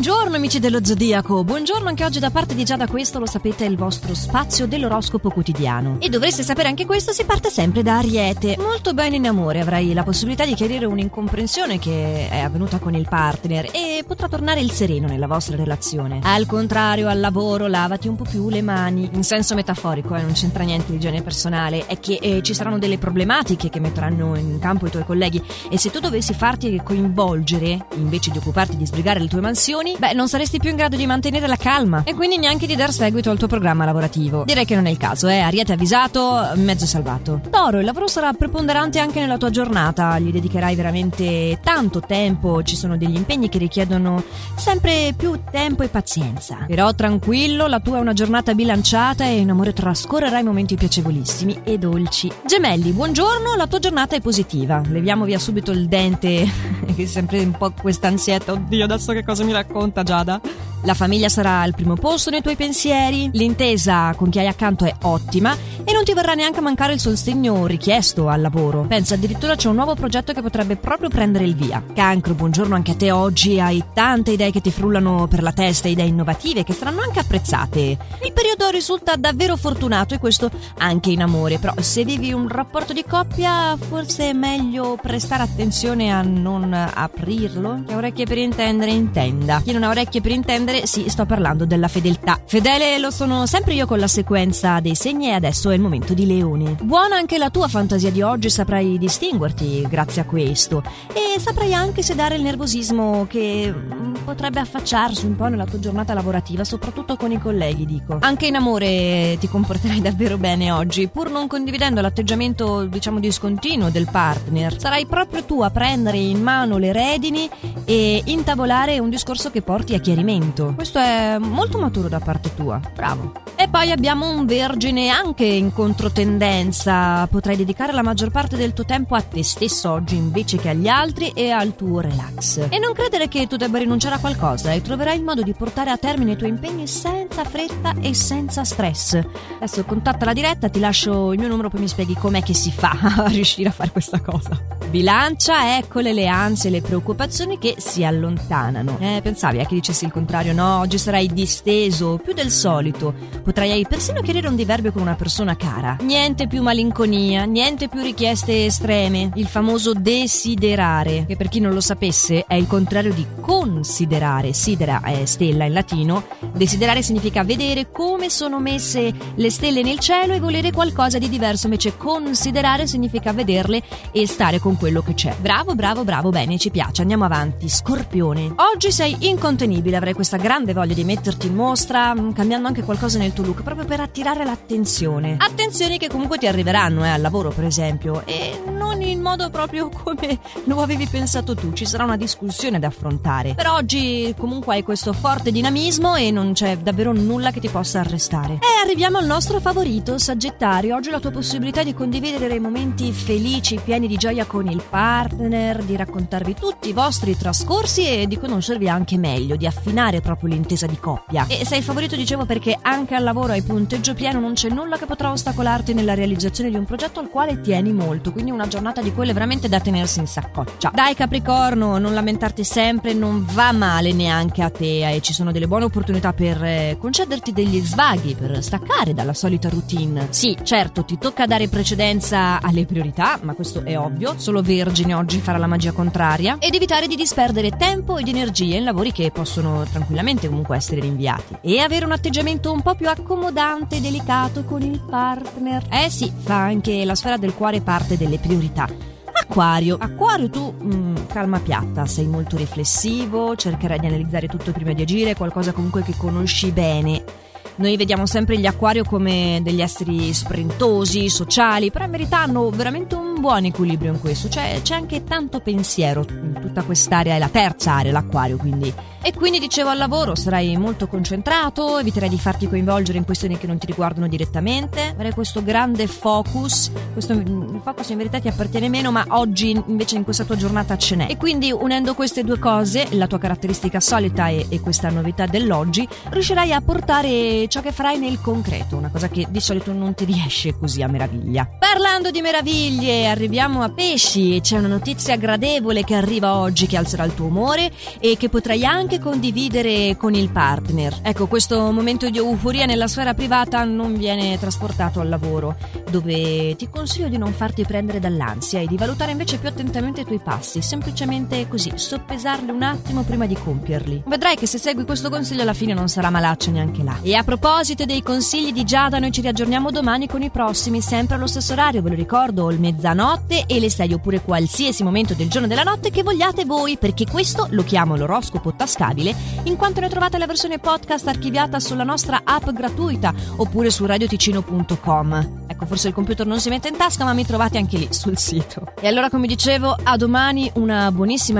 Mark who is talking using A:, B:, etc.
A: Buongiorno amici dello Zodiaco, buongiorno anche oggi da parte di Giada, questo lo sapete è il vostro spazio dell'oroscopo quotidiano. E dovreste sapere anche questo, si parte sempre da Ariete. Molto bene in amore, avrai la possibilità di chiarire un'incomprensione che è avvenuta con il partner e potrà tornare il sereno nella vostra relazione. Al contrario, al lavoro lavati un po' più le mani, in senso metaforico, eh, non c'entra niente di igiene personale, è che eh, ci saranno delle problematiche che metteranno in campo i tuoi colleghi e se tu dovessi farti coinvolgere, invece di occuparti di sbrigare le tue mansioni, beh, non saresti più in grado di mantenere la calma e quindi neanche di dar seguito al tuo programma lavorativo. Direi che non è il caso, eh. Ariete avvisato, mezzo salvato. Toro, il lavoro sarà preponderante anche nella tua giornata, gli dedicherai veramente tanto tempo, ci sono degli impegni che richiedono sempre più tempo e pazienza. Però tranquillo, la tua è una giornata bilanciata e in amore trascorrerai momenti piacevolissimi e dolci. Gemelli, buongiorno, la tua giornata è positiva. Leviamo via subito il dente, sempre un po' questa ansietta. Oddio, adesso che cosa mi racconta Giada? La famiglia sarà al primo posto nei tuoi pensieri, l'intesa con chi hai accanto è ottima e non ti verrà neanche a mancare il sostegno richiesto al lavoro. Pensa, addirittura c'è un nuovo progetto che potrebbe proprio prendere il via. Cancro, buongiorno anche a te oggi, hai tante idee che ti frullano per la testa, idee innovative che saranno anche apprezzate. Il periodo risulta davvero fortunato e questo anche in amore, però se vivi un rapporto di coppia forse è meglio prestare attenzione a non aprirlo. Chi ha orecchie per intendere intenda. Chi non ha orecchie per intendere sì, sto parlando della fedeltà. Fedele lo sono sempre io con la sequenza dei segni e adesso è il momento di Leone. Buona anche la tua fantasia di oggi, saprai distinguerti grazie a questo e saprai anche sedare il nervosismo che mm, potrebbe affacciarsi un po' nella tua giornata lavorativa, soprattutto con i colleghi, dico. Anche in amore ti comporterai davvero bene oggi, pur non condividendo l'atteggiamento, diciamo, discontinuo del partner. Sarai proprio tu a prendere in mano le redini e intavolare un discorso che porti a chiarimento. Questo è molto maturo da parte tua. Bravo. E poi abbiamo un vergine anche in controtendenza. Potrai dedicare la maggior parte del tuo tempo a te stesso oggi invece che agli altri e al tuo relax. E non credere che tu debba rinunciare a qualcosa e troverai il modo di portare a termine i tuoi impegni senza fretta e senza stress. Adesso contatta la diretta, ti lascio il mio numero, poi mi spieghi com'è che si fa a riuscire a fare questa cosa. Bilancia, eccole le ansie e le preoccupazioni che si allontanano. Eh, pensavi a che dicessi il contrario? No, oggi sarai disteso, più del solito. Potrai persino chiarire un diverbio con una persona cara. Niente più malinconia, niente più richieste estreme. Il famoso desiderare, che per chi non lo sapesse è il contrario di considerare. Sidera è stella in latino. Desiderare significa vedere come sono messe le stelle nel cielo e volere qualcosa di diverso. Invece considerare significa vederle e stare con quello che c'è. Bravo, bravo, bravo, bene, ci piace, andiamo avanti. Scorpione. Oggi sei incontenibile, avrai questa grande voglia di metterti in mostra, mm, cambiando anche qualcosa nel tuo look, proprio per attirare l'attenzione. Attenzioni che comunque ti arriveranno, eh, al lavoro per esempio, e non in modo proprio come lo avevi pensato tu, ci sarà una discussione da affrontare. Per oggi comunque hai questo forte dinamismo e non c'è davvero nulla che ti possa arrestare. E arriviamo al nostro favorito, Sagittario. Oggi la tua possibilità di condividere momenti felici, pieni di gioia con il partner, di raccontarvi tutti i vostri trascorsi e di conoscervi anche meglio, di affinare proprio l'intesa di coppia. E sei favorito, dicevo, perché anche al lavoro hai punteggio pieno, non c'è nulla che potrà ostacolarti nella realizzazione di un progetto al quale tieni molto, quindi una giornata di quelle veramente da tenersi in saccoccia. Dai Capricorno, non lamentarti sempre, non va male neanche a te e ci sono delle buone opportunità per eh, concederti degli svaghi, per staccare dalla solita routine. Sì, certo, ti tocca dare precedenza alle priorità, ma questo è ovvio, solo Vergine oggi farà la magia contraria, ed evitare di disperdere tempo ed energie in lavori che possono tranquillamente comunque essere rinviati. E avere un atteggiamento un po' più accomodante e delicato con il partner. Eh sì, fa anche la sfera del cuore parte delle priorità. Acquario. Acquario, tu mm, calma piatta, sei molto riflessivo, cercherai di analizzare tutto prima di agire, qualcosa comunque che conosci bene. Noi vediamo sempre gli acquario come degli esseri sprintosi, sociali, però in verità hanno veramente un buon equilibrio in questo. C'è, c'è anche tanto pensiero in tutta quest'area, è la terza area, l'acquario, quindi. E quindi dicevo al lavoro sarai molto concentrato, eviterai di farti coinvolgere in questioni che non ti riguardano direttamente, avrai questo grande focus, questo il focus in verità ti appartiene meno, ma oggi invece in questa tua giornata ce n'è. E quindi unendo queste due cose, la tua caratteristica solita e, e questa novità dell'oggi, riuscirai a portare ciò che farai nel concreto, una cosa che di solito non ti riesce così a meraviglia. Parlando di meraviglie, arriviamo a pesci e c'è una notizia gradevole che arriva oggi che alzerà il tuo umore e che potrai anche condividere con il partner. Ecco, questo momento di euforia nella sfera privata non viene trasportato al lavoro, dove ti consiglio di non farti prendere dall'ansia e di valutare invece più attentamente i tuoi passi, semplicemente così, soppesarli un attimo prima di compierli. Vedrai che se segui questo consiglio alla fine non sarà malaccio neanche là. E a proposito dei consigli di Giada, noi ci riaggiorniamo domani con i prossimi, sempre allo stesso orario, ve lo ricordo, il mezzanotte e le 6 oppure qualsiasi momento del giorno e della notte che vogliate voi, perché questo lo chiamo l'oroscopo tascabile, in quanto ne trovate la versione podcast archiviata sulla nostra app gratuita oppure su radioticino.com. Ecco, forse il computer non si mette in tasca, ma mi trovate anche lì sul sito. E allora, come dicevo, a domani una buonissima